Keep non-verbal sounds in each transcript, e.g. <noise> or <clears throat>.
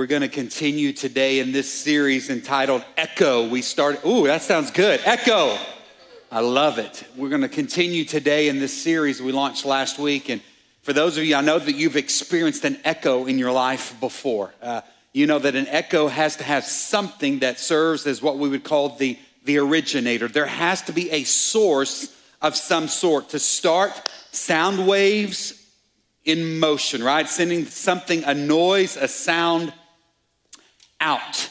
We're going to continue today in this series entitled Echo. We started, ooh, that sounds good. Echo. I love it. We're going to continue today in this series we launched last week. And for those of you, I know that you've experienced an echo in your life before. Uh, you know that an echo has to have something that serves as what we would call the, the originator. There has to be a source of some sort to start sound waves in motion, right? Sending something, a noise, a sound out.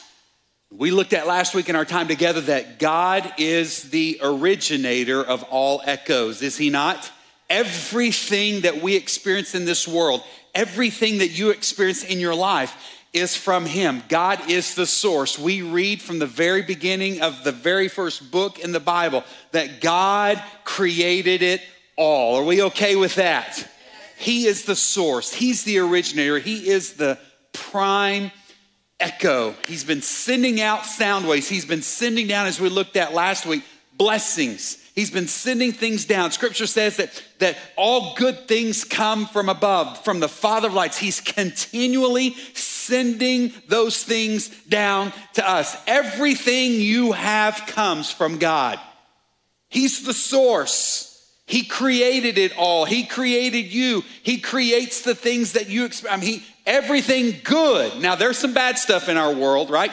We looked at last week in our time together that God is the originator of all echoes, is He not? Everything that we experience in this world, everything that you experience in your life is from Him. God is the source. We read from the very beginning of the very first book in the Bible that God created it all. Are we okay with that? He is the source, He's the originator, He is the prime echo. He's been sending out sound waves. He's been sending down, as we looked at last week, blessings. He's been sending things down. Scripture says that, that all good things come from above, from the Father of lights. He's continually sending those things down to us. Everything you have comes from God. He's the source. He created it all. He created you. He creates the things that you expect. I mean, he, everything good. Now, there's some bad stuff in our world, right?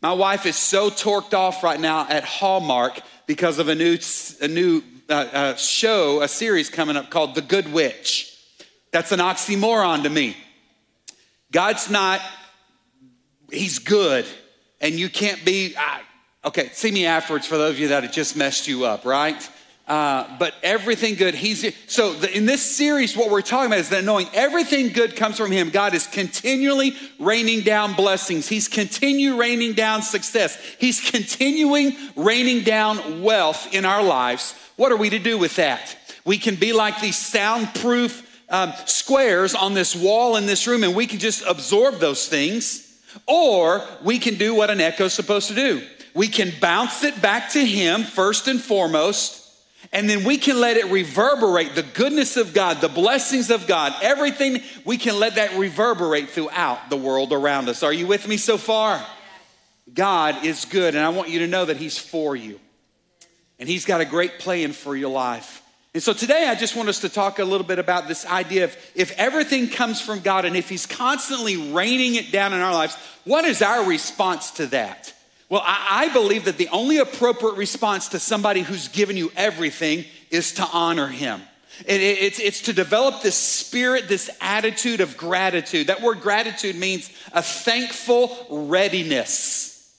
My wife is so torqued off right now at Hallmark because of a new, a new uh, uh, show, a series coming up called The Good Witch. That's an oxymoron to me. God's not, He's good, and you can't be, uh, okay, see me afterwards for those of you that have just messed you up, right? Uh, but everything good, he's so the, in this series, what we're talking about is that knowing everything good comes from him. God is continually raining down blessings. He's continue raining down success. He's continuing raining down wealth in our lives. What are we to do with that? We can be like these soundproof um, squares on this wall in this room, and we can just absorb those things, or we can do what an echo is supposed to do. We can bounce it back to him first and foremost and then we can let it reverberate the goodness of God, the blessings of God, everything, we can let that reverberate throughout the world around us. Are you with me so far? God is good, and I want you to know that He's for you. And He's got a great plan for your life. And so today I just want us to talk a little bit about this idea of if everything comes from God and if He's constantly raining it down in our lives, what is our response to that? Well, I, I believe that the only appropriate response to somebody who's given you everything is to honor him. It, it, it's, it's to develop this spirit, this attitude of gratitude. That word gratitude means a thankful readiness.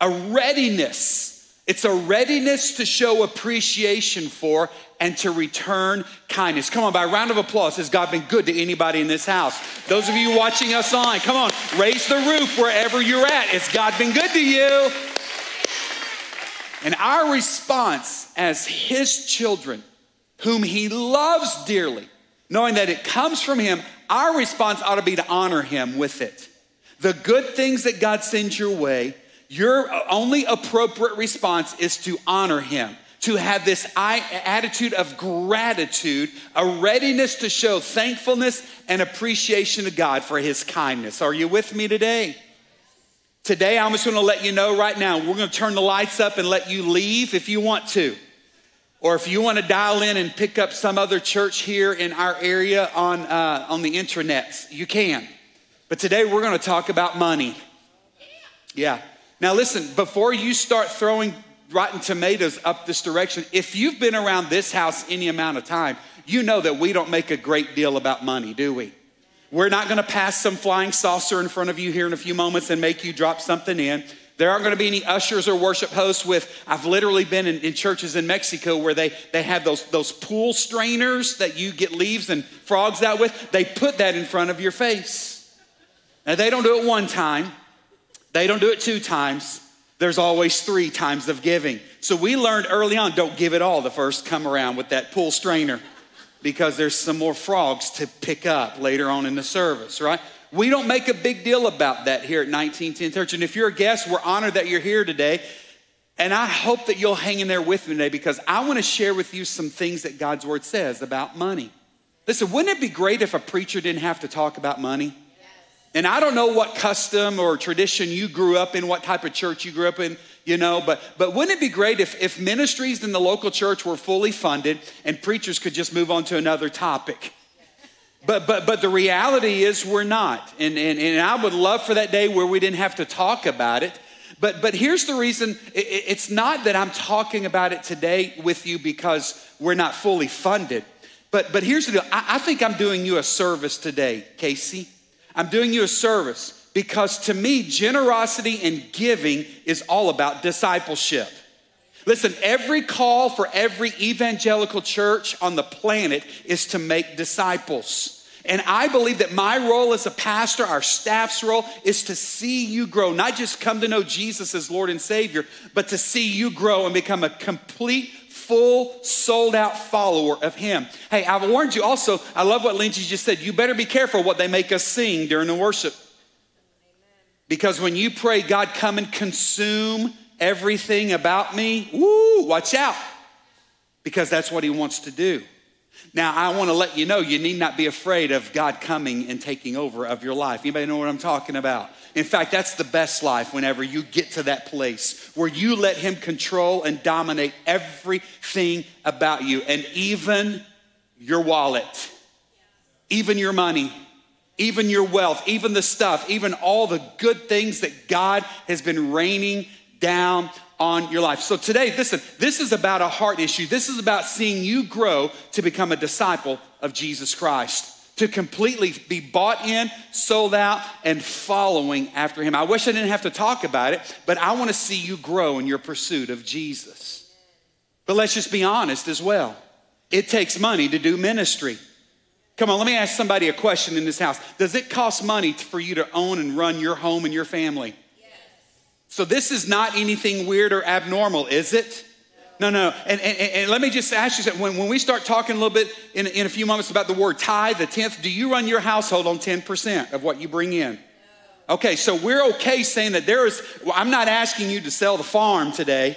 A readiness. It's a readiness to show appreciation for and to return kindness. Come on, by a round of applause, has God been good to anybody in this house? Those of you watching us on, come on, raise the roof wherever you're at. Has God been good to you? And our response as His children, whom He loves dearly, knowing that it comes from Him, our response ought to be to honor Him with it. The good things that God sends your way, your only appropriate response is to honor Him to have this attitude of gratitude, a readiness to show thankfulness and appreciation to God for his kindness. Are you with me today? Today, I'm just gonna let you know right now, we're gonna turn the lights up and let you leave if you want to. Or if you wanna dial in and pick up some other church here in our area on, uh, on the intranets, you can. But today, we're gonna talk about money. Yeah. Now, listen, before you start throwing rotten tomatoes up this direction. If you've been around this house any amount of time, you know that we don't make a great deal about money, do we? We're not gonna pass some flying saucer in front of you here in a few moments and make you drop something in. There aren't gonna be any ushers or worship hosts with, I've literally been in, in, churches in Mexico where they, they have those, those pool strainers that you get leaves and frogs out with. They put that in front of your face. Now, they don't do it one time, they don't do it two times there's always three times of giving. So we learned early on don't give it all the first come around with that pool strainer because there's some more frogs to pick up later on in the service, right? We don't make a big deal about that here at 1910 Church. And if you're a guest, we're honored that you're here today. And I hope that you'll hang in there with me today because I want to share with you some things that God's word says about money. Listen, wouldn't it be great if a preacher didn't have to talk about money? And I don't know what custom or tradition you grew up in, what type of church you grew up in, you know, but, but wouldn't it be great if, if ministries in the local church were fully funded and preachers could just move on to another topic? But, but, but the reality is we're not. And, and, and I would love for that day where we didn't have to talk about it. But, but here's the reason it's not that I'm talking about it today with you because we're not fully funded. But, but here's the deal I, I think I'm doing you a service today, Casey. I'm doing you a service because to me, generosity and giving is all about discipleship. Listen, every call for every evangelical church on the planet is to make disciples. And I believe that my role as a pastor, our staff's role, is to see you grow, not just come to know Jesus as Lord and Savior, but to see you grow and become a complete, full, sold out follower of Him. Hey, I've warned you also, I love what Lindsay just said. You better be careful what they make us sing during the worship. Because when you pray, God, come and consume everything about me, woo, watch out. Because that's what He wants to do. Now, I want to let you know you need not be afraid of God coming and taking over of your life. Anybody know what I'm talking about? In fact, that's the best life whenever you get to that place where you let Him control and dominate everything about you, and even your wallet, even your money, even your wealth, even the stuff, even all the good things that God has been raining down on your life. So today, listen, this is about a heart issue. This is about seeing you grow to become a disciple of Jesus Christ, to completely be bought in, sold out, and following after him. I wish I didn't have to talk about it, but I want to see you grow in your pursuit of Jesus. But let's just be honest as well. It takes money to do ministry. Come on, let me ask somebody a question in this house. Does it cost money for you to own and run your home and your family? So this is not anything weird or abnormal, is it? No, no. And, and, and let me just ask you something. When, when we start talking a little bit in, in a few moments about the word tithe, the 10th, do you run your household on 10% of what you bring in? Okay, so we're okay saying that there is, well, I'm not asking you to sell the farm today,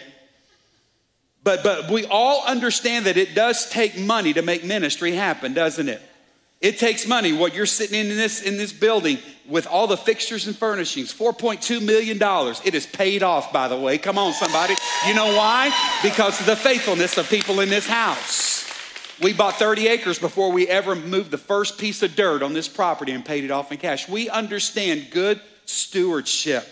but, but we all understand that it does take money to make ministry happen, doesn't it? It takes money. What you're sitting in this in this building with all the fixtures and furnishings, 4.2 million dollars. It is paid off, by the way. Come on, somebody. You know why? Because of the faithfulness of people in this house. We bought 30 acres before we ever moved the first piece of dirt on this property and paid it off in cash. We understand good stewardship.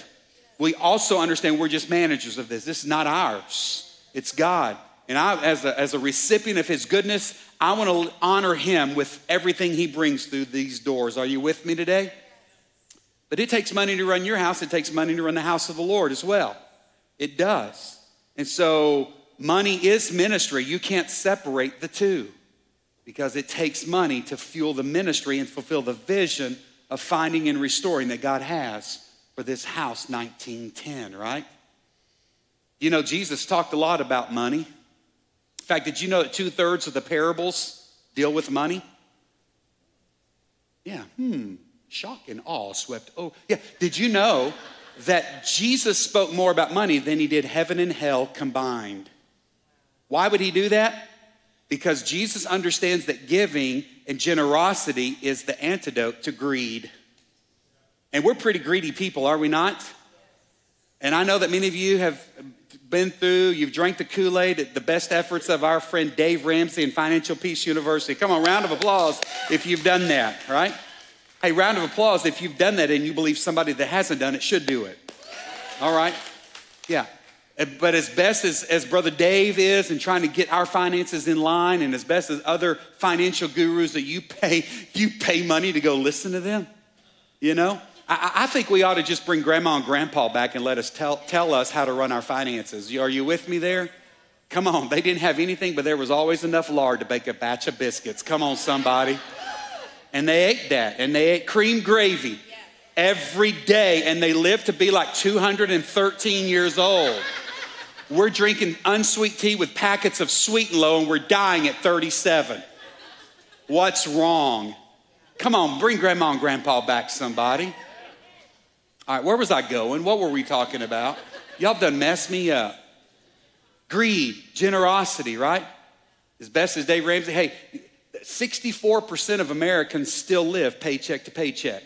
We also understand we're just managers of this. This is not ours. It's God. And I, as a, as a recipient of his goodness, I want to honor him with everything he brings through these doors. Are you with me today? But it takes money to run your house, it takes money to run the house of the Lord as well. It does. And so, money is ministry. You can't separate the two because it takes money to fuel the ministry and fulfill the vision of finding and restoring that God has for this house 1910, right? You know, Jesus talked a lot about money. In fact, did you know that two thirds of the parables deal with money? Yeah, hmm. Shock and awe swept. Oh, yeah. Did you know that Jesus spoke more about money than he did heaven and hell combined? Why would he do that? Because Jesus understands that giving and generosity is the antidote to greed. And we're pretty greedy people, are we not? And I know that many of you have been through, you've drank the Kool Aid the best efforts of our friend Dave Ramsey and Financial Peace University. Come on, round of applause if you've done that, right? Hey, round of applause if you've done that and you believe somebody that hasn't done it should do it. All right? Yeah. But as best as, as Brother Dave is in trying to get our finances in line, and as best as other financial gurus that you pay, <laughs> you pay money to go listen to them, you know? I, I, think we ought to just bring grandma and grandpa back and let us tell, tell us how to run our finances. Are you with me there? Come on, they didn't have anything, but there was always enough lard to bake a batch of biscuits. Come on, somebody. And they ate that, and they ate cream gravy every day, and they lived to be like 213 years old. We're drinking unsweet tea with packets of sweet and low, and we're dying at 37. What's wrong? Come on, bring grandma and grandpa back, somebody. All right, where was I going? What were we talking about? Y'all done messed me up. Greed, generosity, right? As best as Dave Ramsey. Hey, 64% of Americans still live paycheck to paycheck.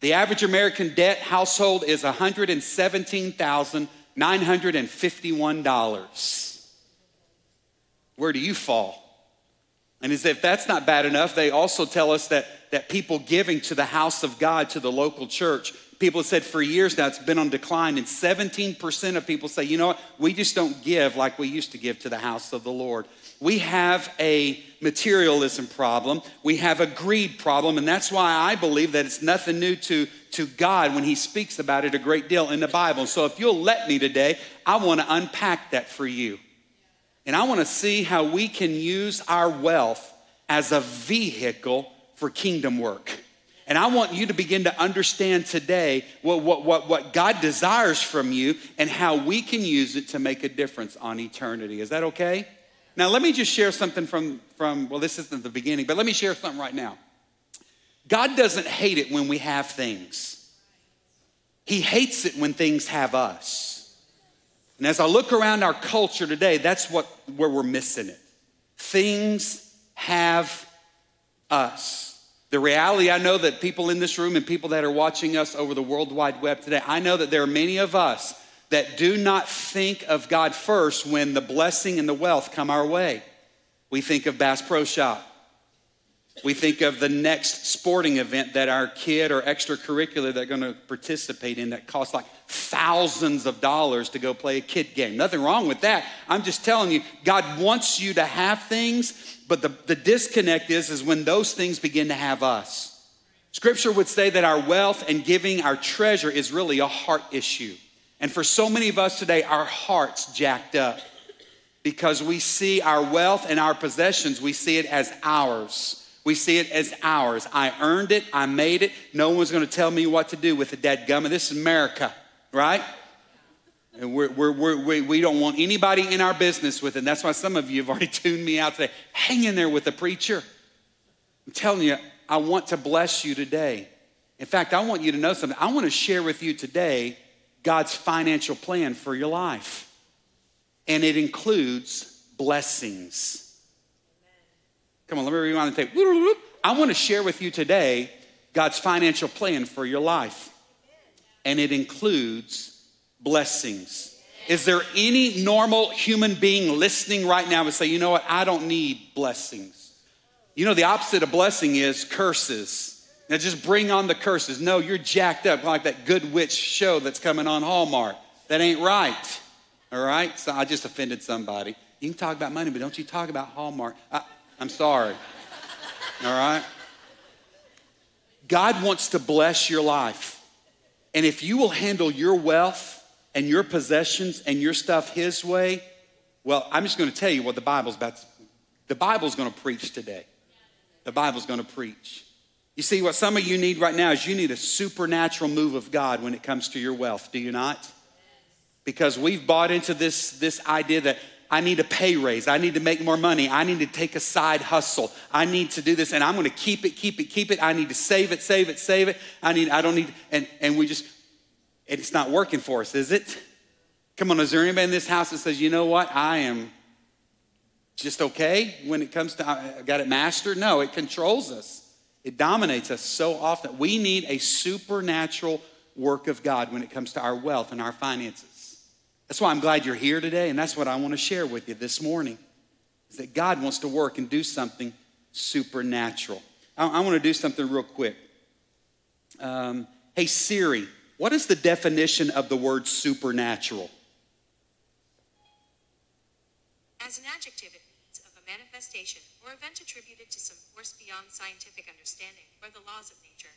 The average American debt household is $117,951. Where do you fall? And as if that's not bad enough, they also tell us that, that people giving to the house of God, to the local church, people have said for years now it's been on decline, and 17% of people say, you know what, we just don't give like we used to give to the house of the Lord. We have a materialism problem, we have a greed problem, and that's why I believe that it's nothing new to, to God when He speaks about it a great deal in the Bible. So if you'll let me today, I want to unpack that for you. And I want to see how we can use our wealth as a vehicle for kingdom work. And I want you to begin to understand today what, what, what, what God desires from you and how we can use it to make a difference on eternity. Is that okay? Now, let me just share something from, from well, this isn't the beginning, but let me share something right now. God doesn't hate it when we have things, He hates it when things have us. And as I look around our culture today, that's what, where we're missing it. Things have us. The reality, I know that people in this room and people that are watching us over the World Wide Web today, I know that there are many of us that do not think of God first when the blessing and the wealth come our way. We think of Bass Pro Shop. We think of the next sporting event that our kid or extracurricular they're going to participate in that costs like thousands of dollars to go play a kid game. Nothing wrong with that. I'm just telling you, God wants you to have things, but the, the disconnect is, is when those things begin to have us. Scripture would say that our wealth and giving our treasure is really a heart issue. And for so many of us today, our heart's jacked up because we see our wealth and our possessions, we see it as ours. We see it as ours. I earned it, I made it. No one's gonna tell me what to do with it, dead gum. This is America right? And we're, we're, we're, we, we don't want anybody in our business with it. That's why some of you have already <laughs> tuned me out today. Hang in there with the preacher. I'm telling you, I want to bless you today. In fact, I want you to know something. I want to share with you today God's financial plan for your life. And it includes blessings. Come on, let me rewind the <laughs> tape. I want to share with you today God's financial plan for your life and it includes blessings. Is there any normal human being listening right now and say, you know what, I don't need blessings? You know, the opposite of blessing is curses. Now just bring on the curses. No, you're jacked up like that good witch show that's coming on Hallmark. That ain't right. All right? So I just offended somebody. You can talk about money, but don't you talk about Hallmark. I, I'm sorry. All right? God wants to bless your life. And if you will handle your wealth and your possessions and your stuff His way, well, I'm just going to tell you what the Bible's about. To, the Bible's going to preach today. The Bible's going to preach. You see, what some of you need right now is you need a supernatural move of God when it comes to your wealth, do you not? Because we've bought into this, this idea that I need a pay raise. I need to make more money. I need to take a side hustle. I need to do this and I'm going to keep it, keep it, keep it. I need to save it, save it, save it. I need, I don't need, and, and we just, it's not working for us, is it? Come on, is there anybody in this house that says, you know what? I am just okay when it comes to, I got it mastered? No, it controls us. It dominates us so often. We need a supernatural work of God when it comes to our wealth and our finances. That's why I'm glad you're here today, and that's what I want to share with you this morning. Is that God wants to work and do something supernatural. I, I want to do something real quick. Um, hey, Siri, what is the definition of the word supernatural? As an adjective, it means of a manifestation or event attributed to some force beyond scientific understanding or the laws of nature.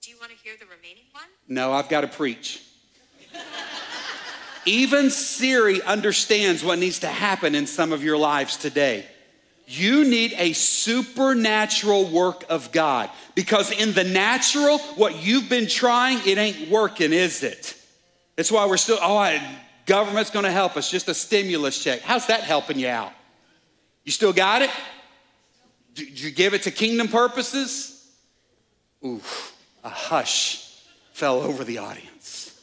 Do you want to hear the remaining one? No, I've got to preach. <laughs> Even Siri understands what needs to happen in some of your lives today. You need a supernatural work of God because in the natural, what you've been trying, it ain't working, is it? That's why we're still, oh, government's gonna help us, just a stimulus check. How's that helping you out? You still got it? Did you give it to kingdom purposes? Ooh, a hush fell over the audience.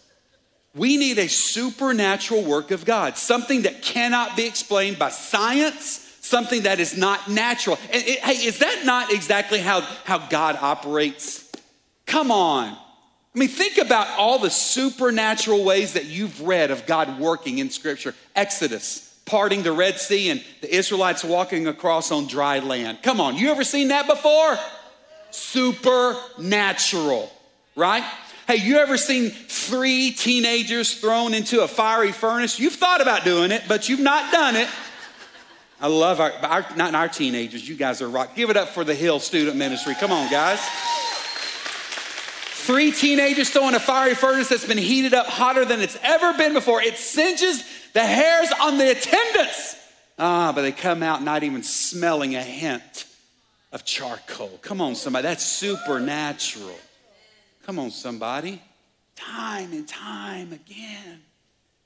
We need a supernatural work of God, something that cannot be explained by science, something that is not natural. It, hey, is that not exactly how, how God operates? Come on. I mean, think about all the supernatural ways that you've read of God working in Scripture. Exodus, parting the Red Sea, and the Israelites walking across on dry land. Come on, you ever seen that before? Supernatural, right? Hey, you ever seen three teenagers thrown into a fiery furnace? You've thought about doing it, but you've not done it. I love our, our not our teenagers. You guys are rock. Give it up for the Hill Student Ministry. Come on, guys. Three teenagers thrown in a fiery furnace that's been heated up hotter than it's ever been before. It singes the hairs on the attendants. Ah, but they come out not even smelling a hint of charcoal. Come on, somebody. That's supernatural. Come on, somebody. Time and time again.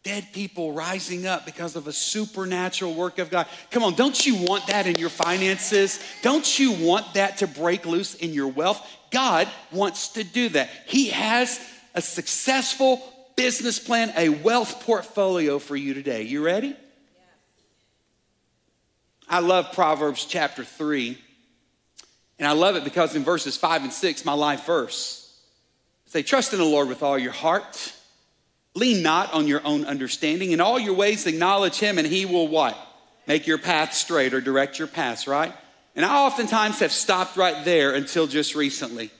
Dead people rising up because of a supernatural work of God. Come on, don't you want that in your finances? Don't you want that to break loose in your wealth? God wants to do that. He has a successful business plan, a wealth portfolio for you today. You ready? I love Proverbs chapter 3. And I love it because in verses 5 and 6, my life verse, Say, trust in the Lord with all your heart. Lean not on your own understanding. In all your ways, acknowledge him, and he will what? Make your path straight or direct your paths, right? And I oftentimes have stopped right there until just recently.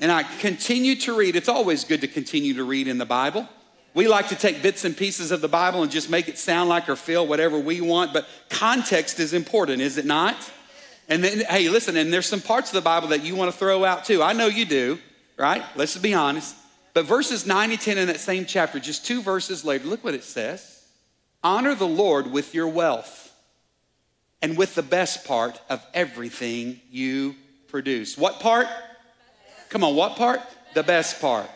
And I continue to read. It's always good to continue to read in the Bible. We like to take bits and pieces of the Bible and just make it sound like or feel whatever we want, but context is important, is it not? And then, hey, listen, and there's some parts of the Bible that you want to throw out too. I know you do right? Let's be honest. But verses 9 and 10 in that same chapter, just two verses later, look what it says Honor the Lord with your wealth and with the best part of everything you produce. What part? Come on, what part? The best part.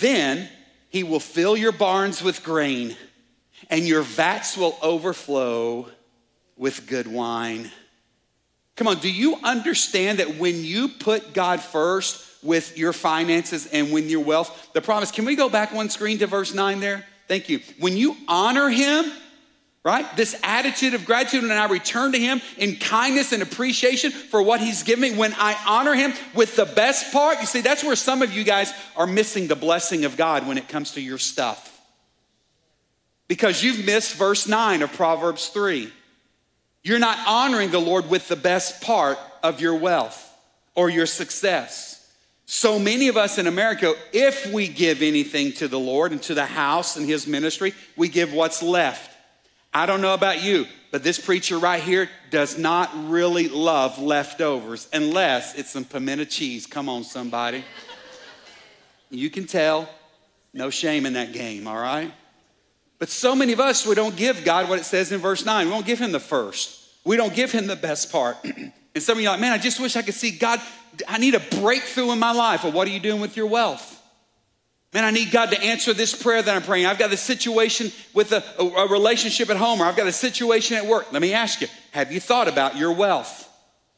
Then he will fill your barns with grain, and your vats will overflow with good wine. Come on, do you understand that when you put God first, with your finances and with your wealth. The promise, can we go back one screen to verse 9 there? Thank you. When you honor him, right? This attitude of gratitude, and I return to him in kindness and appreciation for what he's given me. When I honor him with the best part, you see, that's where some of you guys are missing the blessing of God when it comes to your stuff. Because you've missed verse 9 of Proverbs 3. You're not honoring the Lord with the best part of your wealth or your success. So many of us in America, if we give anything to the Lord and to the house and his ministry, we give what's left. I don't know about you, but this preacher right here does not really love leftovers unless it's some pimento cheese. Come on, somebody. You can tell. No shame in that game, all right? But so many of us, we don't give God what it says in verse 9. We don't give him the first, we don't give him the best part. <clears throat> and some of you are like, man, I just wish I could see God I need a breakthrough in my life. Well, what are you doing with your wealth? Man, I need God to answer this prayer that I'm praying. I've got a situation with a, a, a, relationship at home, or I've got a situation at work. Let me ask you have you thought about your wealth?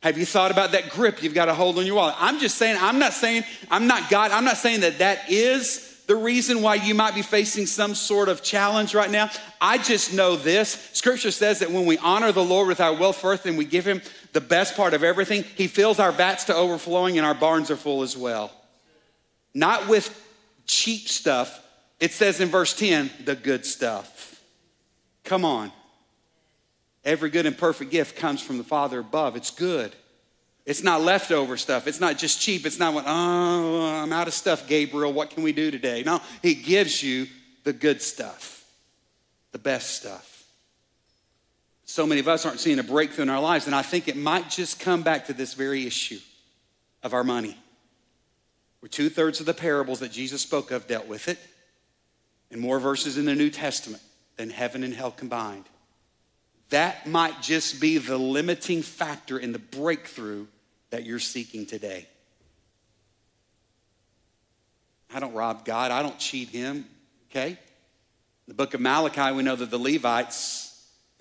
Have you thought about that grip you've got to hold on your wallet? I'm just saying, I'm not saying, I'm not God, I'm not saying that that is the reason why you might be facing some sort of challenge right now. I just know this. Scripture says that when we honor the Lord with our wealth first and we give Him the best part of everything, He fills our vats to overflowing and our barns are full as well. Not with cheap stuff. It says in verse 10, the good stuff. Come on. Every good and perfect gift comes from the Father above. It's good. It's not leftover stuff. It's not just cheap. It's not what, oh, I'm out of stuff, Gabriel. What can we do today? No, He gives you the good stuff, the best stuff. So many of us aren't seeing a breakthrough in our lives, and I think it might just come back to this very issue of our money. Where two thirds of the parables that Jesus spoke of dealt with it, and more verses in the New Testament than heaven and hell combined. That might just be the limiting factor in the breakthrough that you're seeking today. I don't rob God, I don't cheat him, okay? In the book of Malachi, we know that the Levites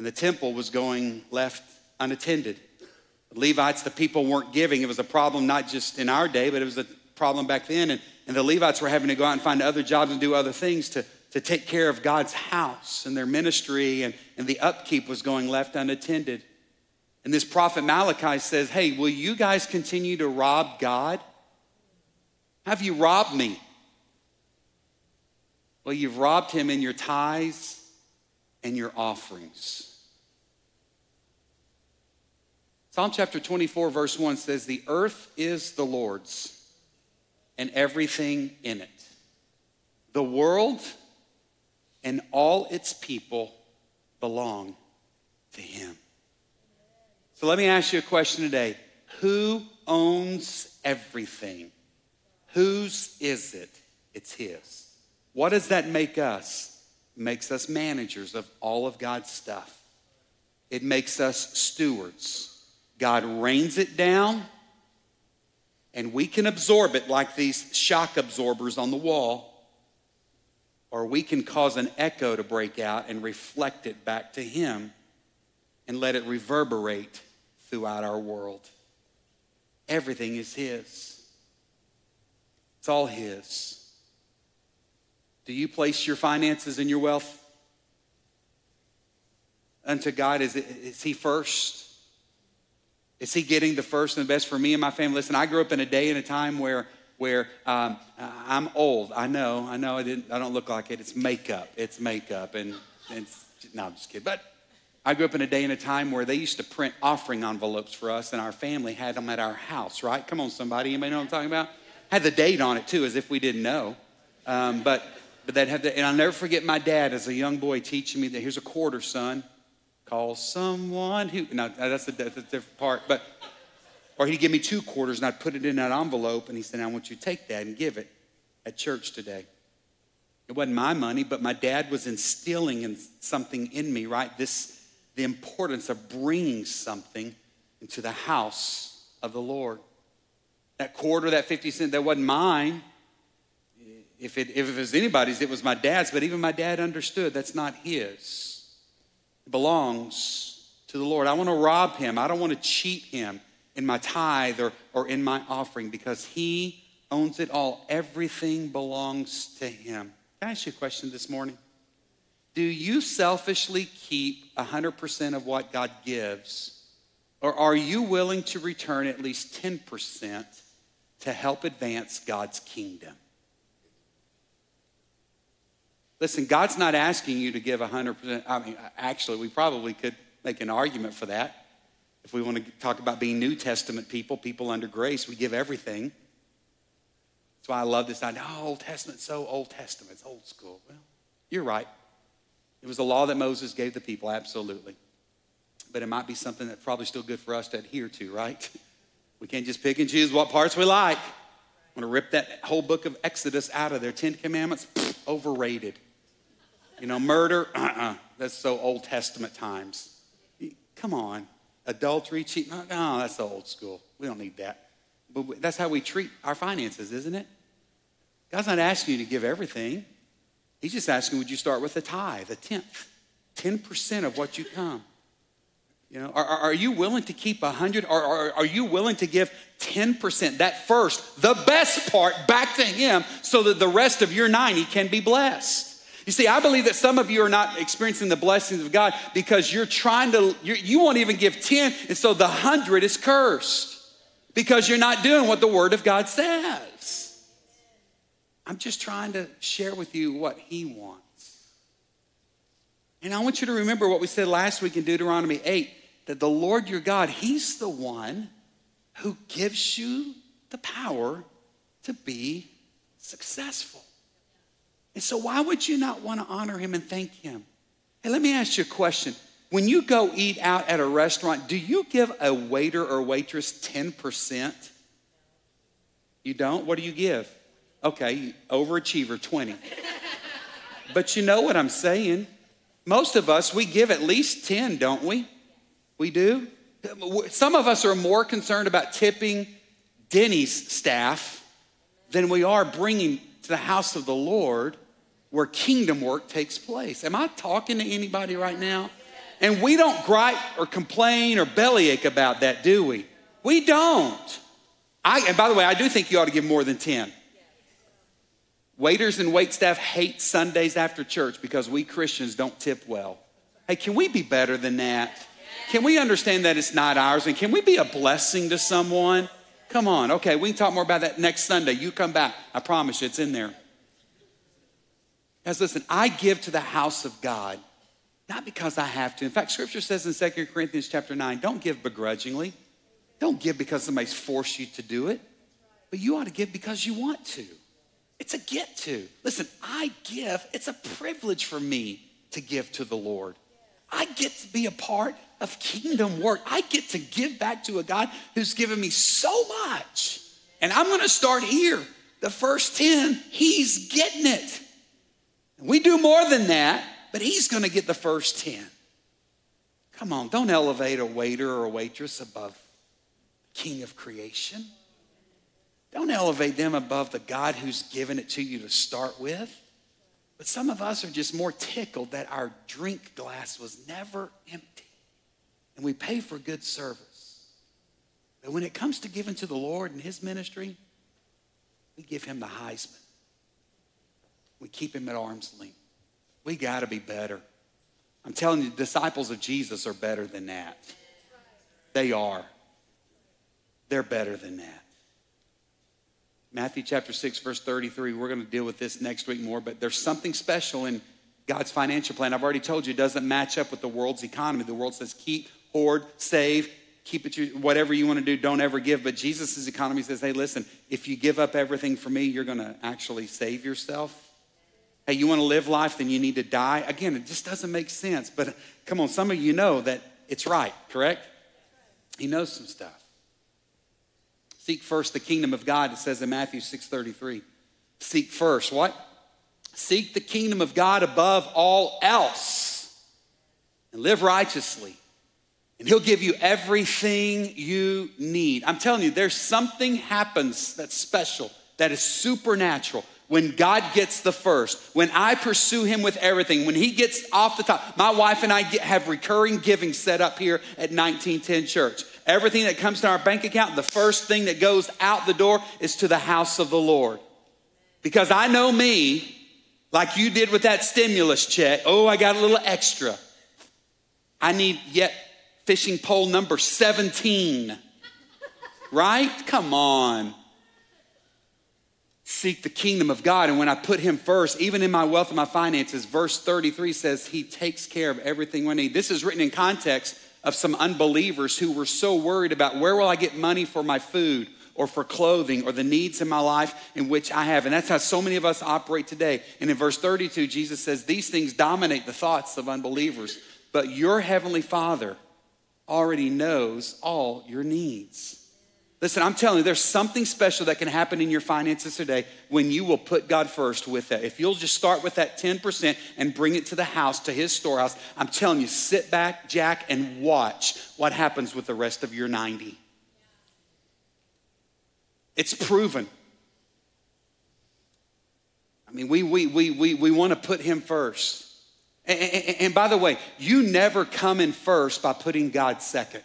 in the temple was going left unattended. The Levites, the people weren't giving. It was a problem not just in our day, but it was a problem back then. And, and the Levites were having to go out and find other jobs and do other things to, to take care of God's house and their ministry, and, and the upkeep was going left unattended. And this prophet Malachi says, Hey, will you guys continue to rob God? Have you robbed me? Well, you've robbed him in your tithes and your offerings. Psalm chapter 24, verse 1 says, The earth is the Lord's and everything in it. The world and all its people belong to him. So let me ask you a question today Who owns everything? Whose is it? It's his. What does that make us? Makes us managers of all of God's stuff. It makes us stewards. God rains it down, and we can absorb it like these shock absorbers on the wall, or we can cause an echo to break out and reflect it back to Him and let it reverberate throughout our world. Everything is His, it's all His. Do you place your finances and your wealth unto God? Is, it, is He first? Is He getting the first and the best for me and my family? Listen, I grew up in a day and a time where where um, I'm old. I know, I know, I didn't. I don't look like it. It's makeup. It's makeup, and, it's, no, I'm just kidding. But I grew up in a day and a time where they used to print offering envelopes for us, and our family had them at our house. Right? Come on, somebody. Anybody know what I'm talking about? Had the date on it too, as if we didn't know. Um, but but that have the, and I'll never forget my dad as a young boy teaching me that here's a quarter, son. Call someone who. No, that's a, that's a different part. But or he'd give me two quarters and I'd put it in that envelope and he said, I want you to take that and give it at church today. It wasn't my money, but my dad was instilling in something in me, right? This the importance of bringing something into the house of the Lord. That quarter, that 50 cent, that wasn't mine. If it, if it was anybody's, it was my dad's, but even my dad understood that's not his. Belongs to the Lord. I want to rob him. I don't want to cheat him in my tithe or, or in my offering because he owns it all. Everything belongs to him. Can I ask you a question this morning? Do you selfishly keep 100% of what God gives? Or are you willing to return at least 10% to help advance God's kingdom? Listen, God's not asking you to give 100%. I mean, actually, we probably could make an argument for that. If we want to talk about being New Testament people, people under grace, we give everything. That's why I love this idea. Oh, Old Testament's so Old Testament, it's old school. Well, you're right. It was a law that Moses gave the people, absolutely. But it might be something that's probably still good for us to adhere to, right? <laughs> We can't just pick and choose what parts we like. I'm going to rip that whole book of Exodus out of there. Ten Commandments, pfft, overrated. You know, murder, uh <clears throat> uh-uh. uh that's so Old Testament times. Come on. Adultery, cheating, no, no, that's the old school. We don't need that. But that's how we treat our finances, isn't it? God's not asking you to give everything. He's just asking, would you start with a tithe, a tenth, 10% of what you come? You know, are, are you willing to keep a hundred? Or are, are you willing to give 10%, that first, the best part, back to Him so that the rest of your 90 can be blessed? You see, I believe that some of you are not experiencing the blessings of God because you're trying to, you're, you will not even give 10, and so the 100 is cursed because you're not doing what the Word of God says. I'm just trying to share with you what He wants. And I want you to remember what we said last week in Deuteronomy 8 that the Lord your God, He's the one who gives you the power to be successful. And so, why would you not want to honor him and thank him? Hey, let me ask you a question. When you go eat out at a restaurant, do you give a waiter or waitress 10%? You don't? What do you give? Okay, overachiever, 20. but you know what I'm saying. Most of us, we give at least 10, don't we? We do. Some of us are more concerned about tipping Denny's staff than we are bringing to the house of the Lord where kingdom work takes place. Am I talking to anybody right now? And we don't gripe or complain or bellyache about that, do we? We don't. I, and by the way, I do think you ought to give more than 10. Waiters and wait staff hate Sundays after church because we Christians don't tip well. Hey, can we be better than that? Can we understand that it's not ours? And can we be a blessing to someone? Come on. Okay, we can talk more about that next Sunday. You come back. I promise you, it's in there. Guys, listen, I give to the house of God not because I have to. In fact, scripture says in 2 Corinthians chapter 9, don't give begrudgingly. Don't give because somebody's forced you to do it, but you ought to give because you want to. It's a get to. Listen, I give, it's a privilege for me to give to the Lord. I get to be a part of kingdom work. I get to give back to a God who's given me so much. And I'm gonna start here. The first 10, He's getting it. We do more than that, but He's gonna get the first 10. Come on, don't elevate a waiter or a waitress above King of creation. Don't elevate them above the God who's given it to you to start with. But some of us are just more tickled that our drink glass was never empty. And we pay for good service. But when it comes to giving to the Lord and His ministry, we give Him the Heisman. We keep Him at arm's length. We got to be better. I'm telling you, disciples of Jesus are better than that. They are. They're better than that. Matthew chapter 6, verse 33. We're going to deal with this next week more, but there's something special in God's financial plan. I've already told you it doesn't match up with the world's economy. The world says keep, hoard, save, keep it, whatever you want to do, don't ever give. But Jesus' economy says, hey, listen, if you give up everything for me, you're going to actually save yourself. Hey, you want to live life, then you need to die. Again, it just doesn't make sense. But uh, come on, some of you know that it's right, correct? He knows some stuff. Seek first the kingdom of God, it says in Matthew 6:33. Seek first what? Seek the kingdom of God above all else and live righteously. And he'll give you everything you need. I'm telling you, there's something happens that's special, that is supernatural when God gets the first, when I pursue Him with everything, when He gets off the top. My wife and I get, have recurring giving set up here at 1910 Church. Everything that comes to our bank account, the first thing that goes out the door is to the house of the Lord. Because I know me, like you did with that stimulus check. Oh, I got a little extra. I need yet fishing pole number 17. right? Come on. Seek the kingdom of God. And when I put him first, even in my wealth and my finances, verse 33 says he takes care of everything we need. This is written in context of some unbelievers who were so worried about where will I get money for my food or for clothing or the needs in my life in which I have. And that's how so many of us operate today. And in verse 32, Jesus says, These things dominate the thoughts of unbelievers, but your heavenly Father already knows all your needs. Listen, I'm telling you, there's something special that can happen in your finances today when you will put God first with that. If you'll just start with that 10% and bring it to the house, to his storehouse, I'm telling you, sit back, Jack, and watch what happens with the rest of your 90. It's proven. I mean, we, we, we, we, we want to put him first. And, and, and by the way, you never come in first by putting God second.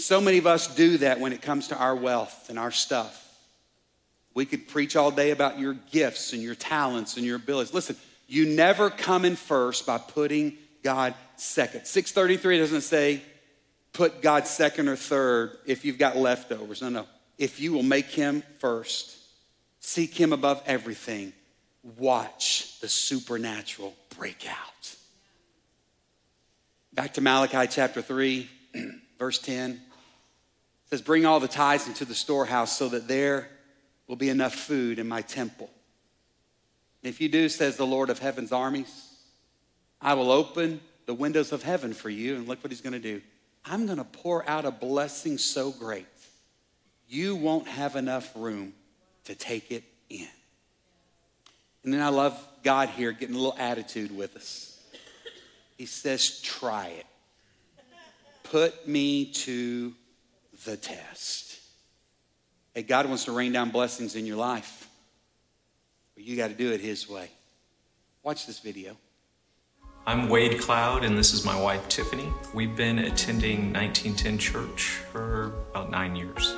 So many of us do that when it comes to our wealth and our stuff. We could preach all day about your gifts and your talents and your abilities. Listen, you never come in first by putting God second. 633 doesn't say put God second or third if you've got leftovers. No, no. If you will make him first, seek him above everything, watch the supernatural break out. Back to Malachi chapter 3, <clears throat> verse 10 says, Bring all the tithes into the storehouse so that there will be enough food in my temple. And if you do, says the Lord of heaven's armies, I will open the windows of heaven for you. And look what he's going to do. I'm going to pour out a blessing so great, you won't have enough room to take it in. And then I love God here getting a little attitude with us. He says, Try it. Put me to the test. Hey, God wants to rain down blessings in your life, but you got to do it His way. Watch this video. I'm Wade Cloud, and this is my wife Tiffany. We've been attending 1910 Church for about nine years.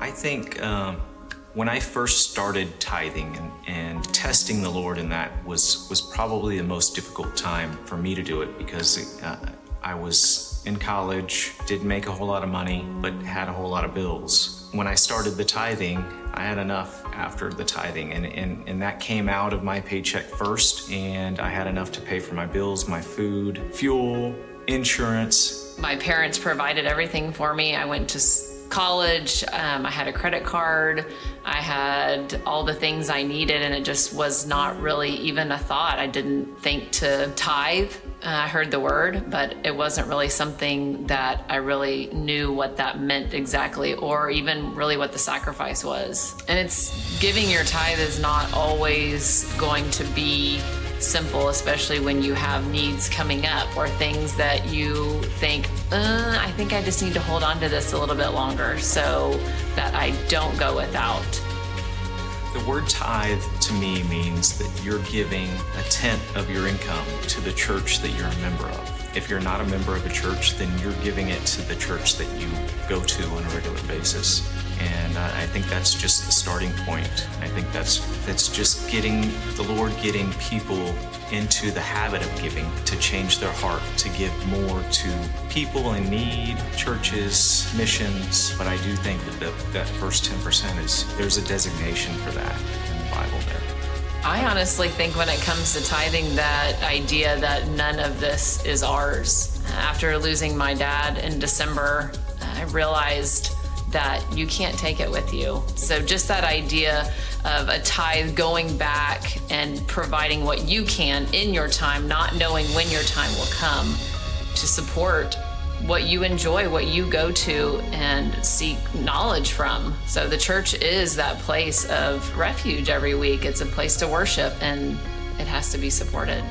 I think um, when I first started tithing and, and, testing the Lord in that was was probably the most difficult time for me to do it because uh, I was in college, didn't make a whole lot of money, but had a whole lot of bills. When I started the tithing, I had enough after the tithing, and, and, and that came out of my paycheck first, and I had enough to pay for my bills, my food, fuel, insurance. My parents provided everything for me. I went to college. Um, I had a credit card. I had all the things I needed, and it just was not really even a thought. I didn't think to tithe. Uh, I heard the word, but it wasn't really something that I really knew what that meant exactly, or even really what the sacrifice was. And it's giving your tithe is not always going to be simple, especially when you have needs coming up or things that you think, uh, I think I just need to hold on to this a little bit longer so that I don't go without. The word tithe to me means that you're giving a tenth of your income to the church that you're a member of. If you're not a member of a church, then you're giving it to the church that you go to on a regular basis. And uh, I think that's just the starting point. I think that's that's just getting the Lord getting people into the habit of giving to change their heart to give more to people in need, churches, missions. But I do think that the, that first 10% is there's a designation for that in the Bible there. I honestly think when it comes to tithing, that idea that none of this is ours. After losing my dad in December, I realized that you can't take it with you. So, just that idea of a tithe going back and providing what you can in your time, not knowing when your time will come to support what you enjoy, what you go to and seek knowledge from. So, the church is that place of refuge every week. It's a place to worship and it has to be supported.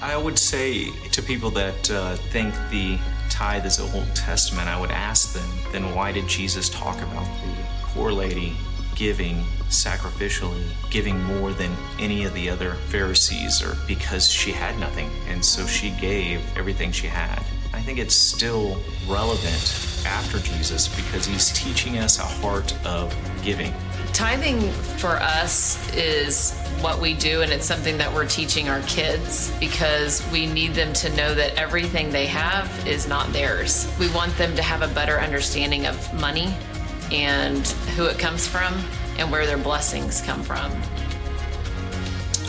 I would say to people that uh, think the tithe is the Old Testament, I would ask them, then why did Jesus talk about the poor lady giving sacrificially, giving more than any of the other Pharisees, or because she had nothing, and so she gave everything she had? I think it's still relevant after Jesus because he's teaching us a heart of giving. Tithing for us is what we do, and it's something that we're teaching our kids because we need them to know that everything they have is not theirs. We want them to have a better understanding of money and who it comes from and where their blessings come from.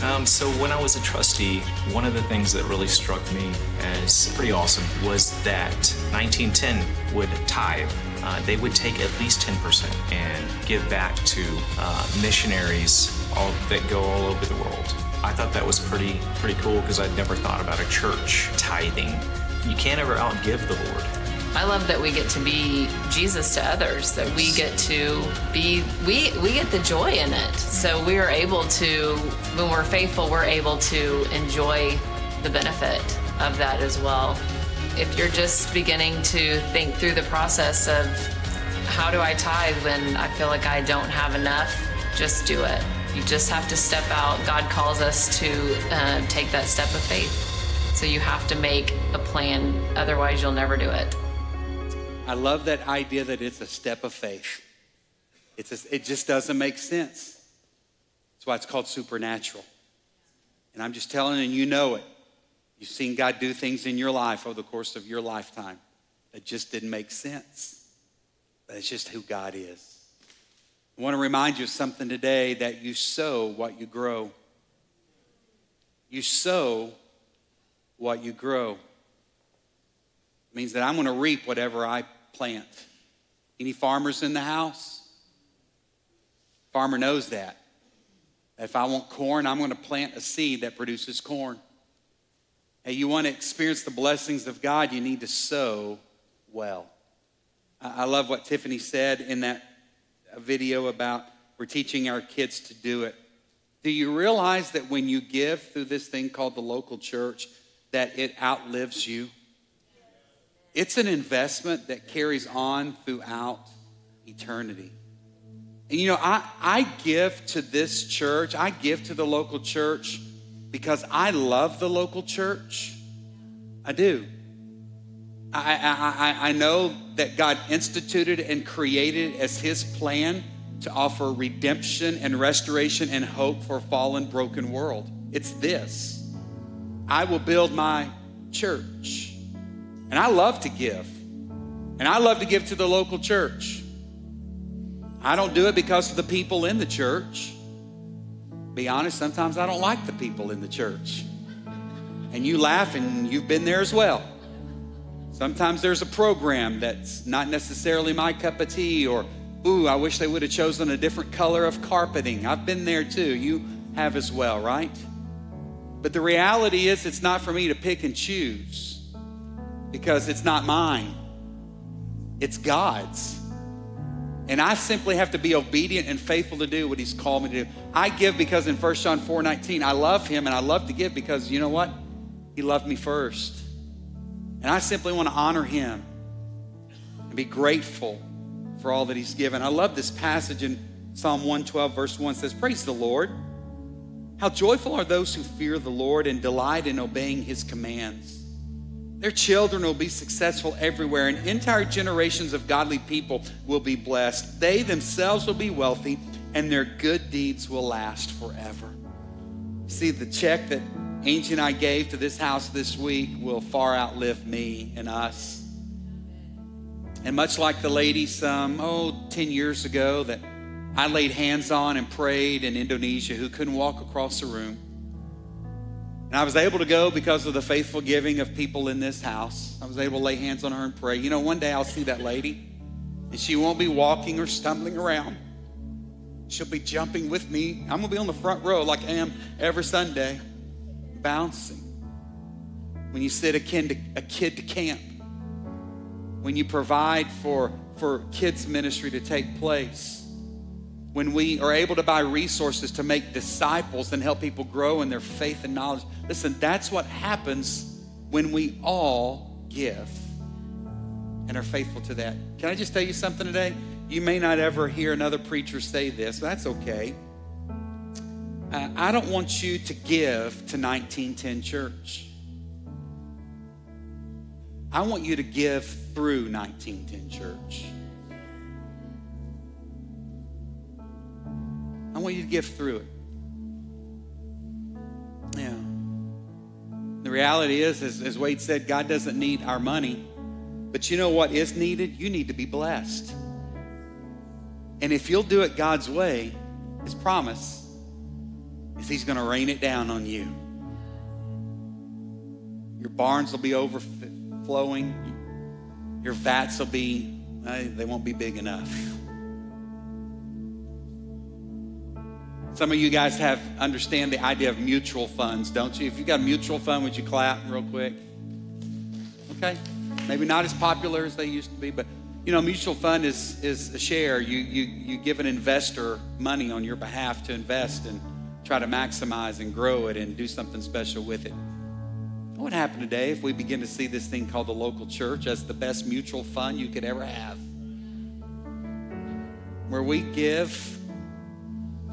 Um, so when I was a trustee, one of the things that really struck me as pretty awesome was that 1910 would tithe. Uh, they would take at least 10% and give back to uh, missionaries all, that go all over the world. I thought that was pretty pretty cool because I'd never thought about a church tithing. You can't ever outgive the Lord. I love that we get to be Jesus to others, that we get to be we we get the joy in it. So we are able to when we're faithful, we're able to enjoy the benefit of that as well. If you're just beginning to think through the process of how do I tithe when I feel like I don't have enough, just do it. You just have to step out. God calls us to uh, take that step of faith. So you have to make a plan, otherwise, you'll never do it. I love that idea that it's a step of faith. It's a, it just doesn't make sense. That's why it's called supernatural. And I'm just telling you, you know it. You've seen God do things in your life over the course of your lifetime that just didn't make sense. But it's just who God is. I want to remind you of something today that you sow what you grow. You sow what you grow means that I'm going to reap whatever I plant. Any farmers in the house? Farmer knows that. If I want corn, I'm going to plant a seed that produces corn. Hey, you want to experience the blessings of God, you need to sow well. I love what Tiffany said in that video about we're teaching our kids to do it. Do you realize that when you give through this thing called the local church, that it outlives you? It's an investment that carries on throughout eternity. And you know, I, I give to this church, I give to the local church because I love the local church. I do. I, I, I know that God instituted and created as His plan to offer redemption and restoration and hope for a fallen, broken world. It's this I will build my church. And I love to give. And I love to give to the local church. I don't do it because of the people in the church. Be honest, sometimes I don't like the people in the church. And you laugh, and you've been there as well. Sometimes there's a program that's not necessarily my cup of tea, or, ooh, I wish they would have chosen a different color of carpeting. I've been there too. You have as well, right? But the reality is, it's not for me to pick and choose because it's not mine, it's God's. And I simply have to be obedient and faithful to do what He's called me to do. I give because in 1 John 4 19, I love Him and I love to give because you know what? He loved me first. And I simply want to honor Him and be grateful for all that He's given. I love this passage in Psalm 112, verse 1 says, Praise the Lord. How joyful are those who fear the Lord and delight in obeying His commands. Their children will be successful everywhere, and entire generations of godly people will be blessed. They themselves will be wealthy, and their good deeds will last forever. See, the check that Angie and I gave to this house this week will far outlive me and us. And much like the lady some, oh, 10 years ago that I laid hands on and prayed in Indonesia who couldn't walk across the room. And I was able to go because of the faithful giving of people in this house. I was able to lay hands on her and pray. You know, one day I'll see that lady, and she won't be walking or stumbling around. She'll be jumping with me. I'm going to be on the front row like I am every Sunday, bouncing. When you sit a kid to, a kid to camp, when you provide for, for kids' ministry to take place when we are able to buy resources to make disciples and help people grow in their faith and knowledge. Listen, that's what happens when we all give and are faithful to that. Can I just tell you something today? You may not ever hear another preacher say this, that's okay. Uh, I don't want you to give to 1910 Church. I want you to give through 1910 Church. Want you to give through it. Yeah. The reality is, as, as Wade said, God doesn't need our money. But you know what is needed? You need to be blessed. And if you'll do it God's way, His promise is He's going to rain it down on you. Your barns will be overflowing. Your vats will be, they won't be big enough. Some of you guys have understand the idea of mutual funds, don't you? If you've got a mutual fund, would you clap real quick? Okay. Maybe not as popular as they used to be, but you know, mutual fund is is a share. You you you give an investor money on your behalf to invest and try to maximize and grow it and do something special with it. What would happen today if we begin to see this thing called the local church as the best mutual fund you could ever have? Where we give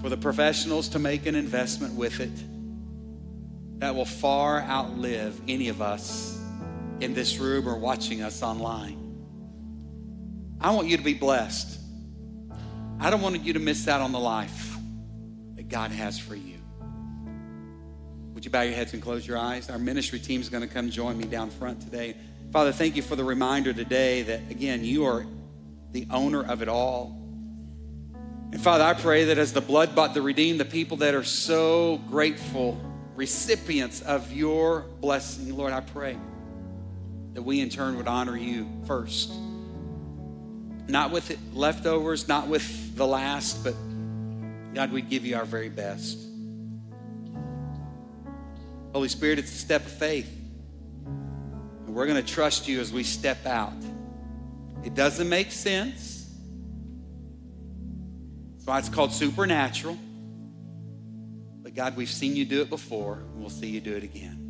for the professionals to make an investment with it that will far outlive any of us in this room or watching us online. I want you to be blessed. I don't want you to miss out on the life that God has for you. Would you bow your heads and close your eyes? Our ministry team is going to come join me down front today. Father, thank you for the reminder today that, again, you are the owner of it all. And Father, I pray that as the blood bought the redeemed, the people that are so grateful, recipients of your blessing, Lord, I pray that we in turn would honor you first. Not with leftovers, not with the last, but God, we'd give you our very best. Holy Spirit, it's a step of faith. And we're going to trust you as we step out. It doesn't make sense. That's why it's called supernatural. But God, we've seen you do it before, and we'll see you do it again.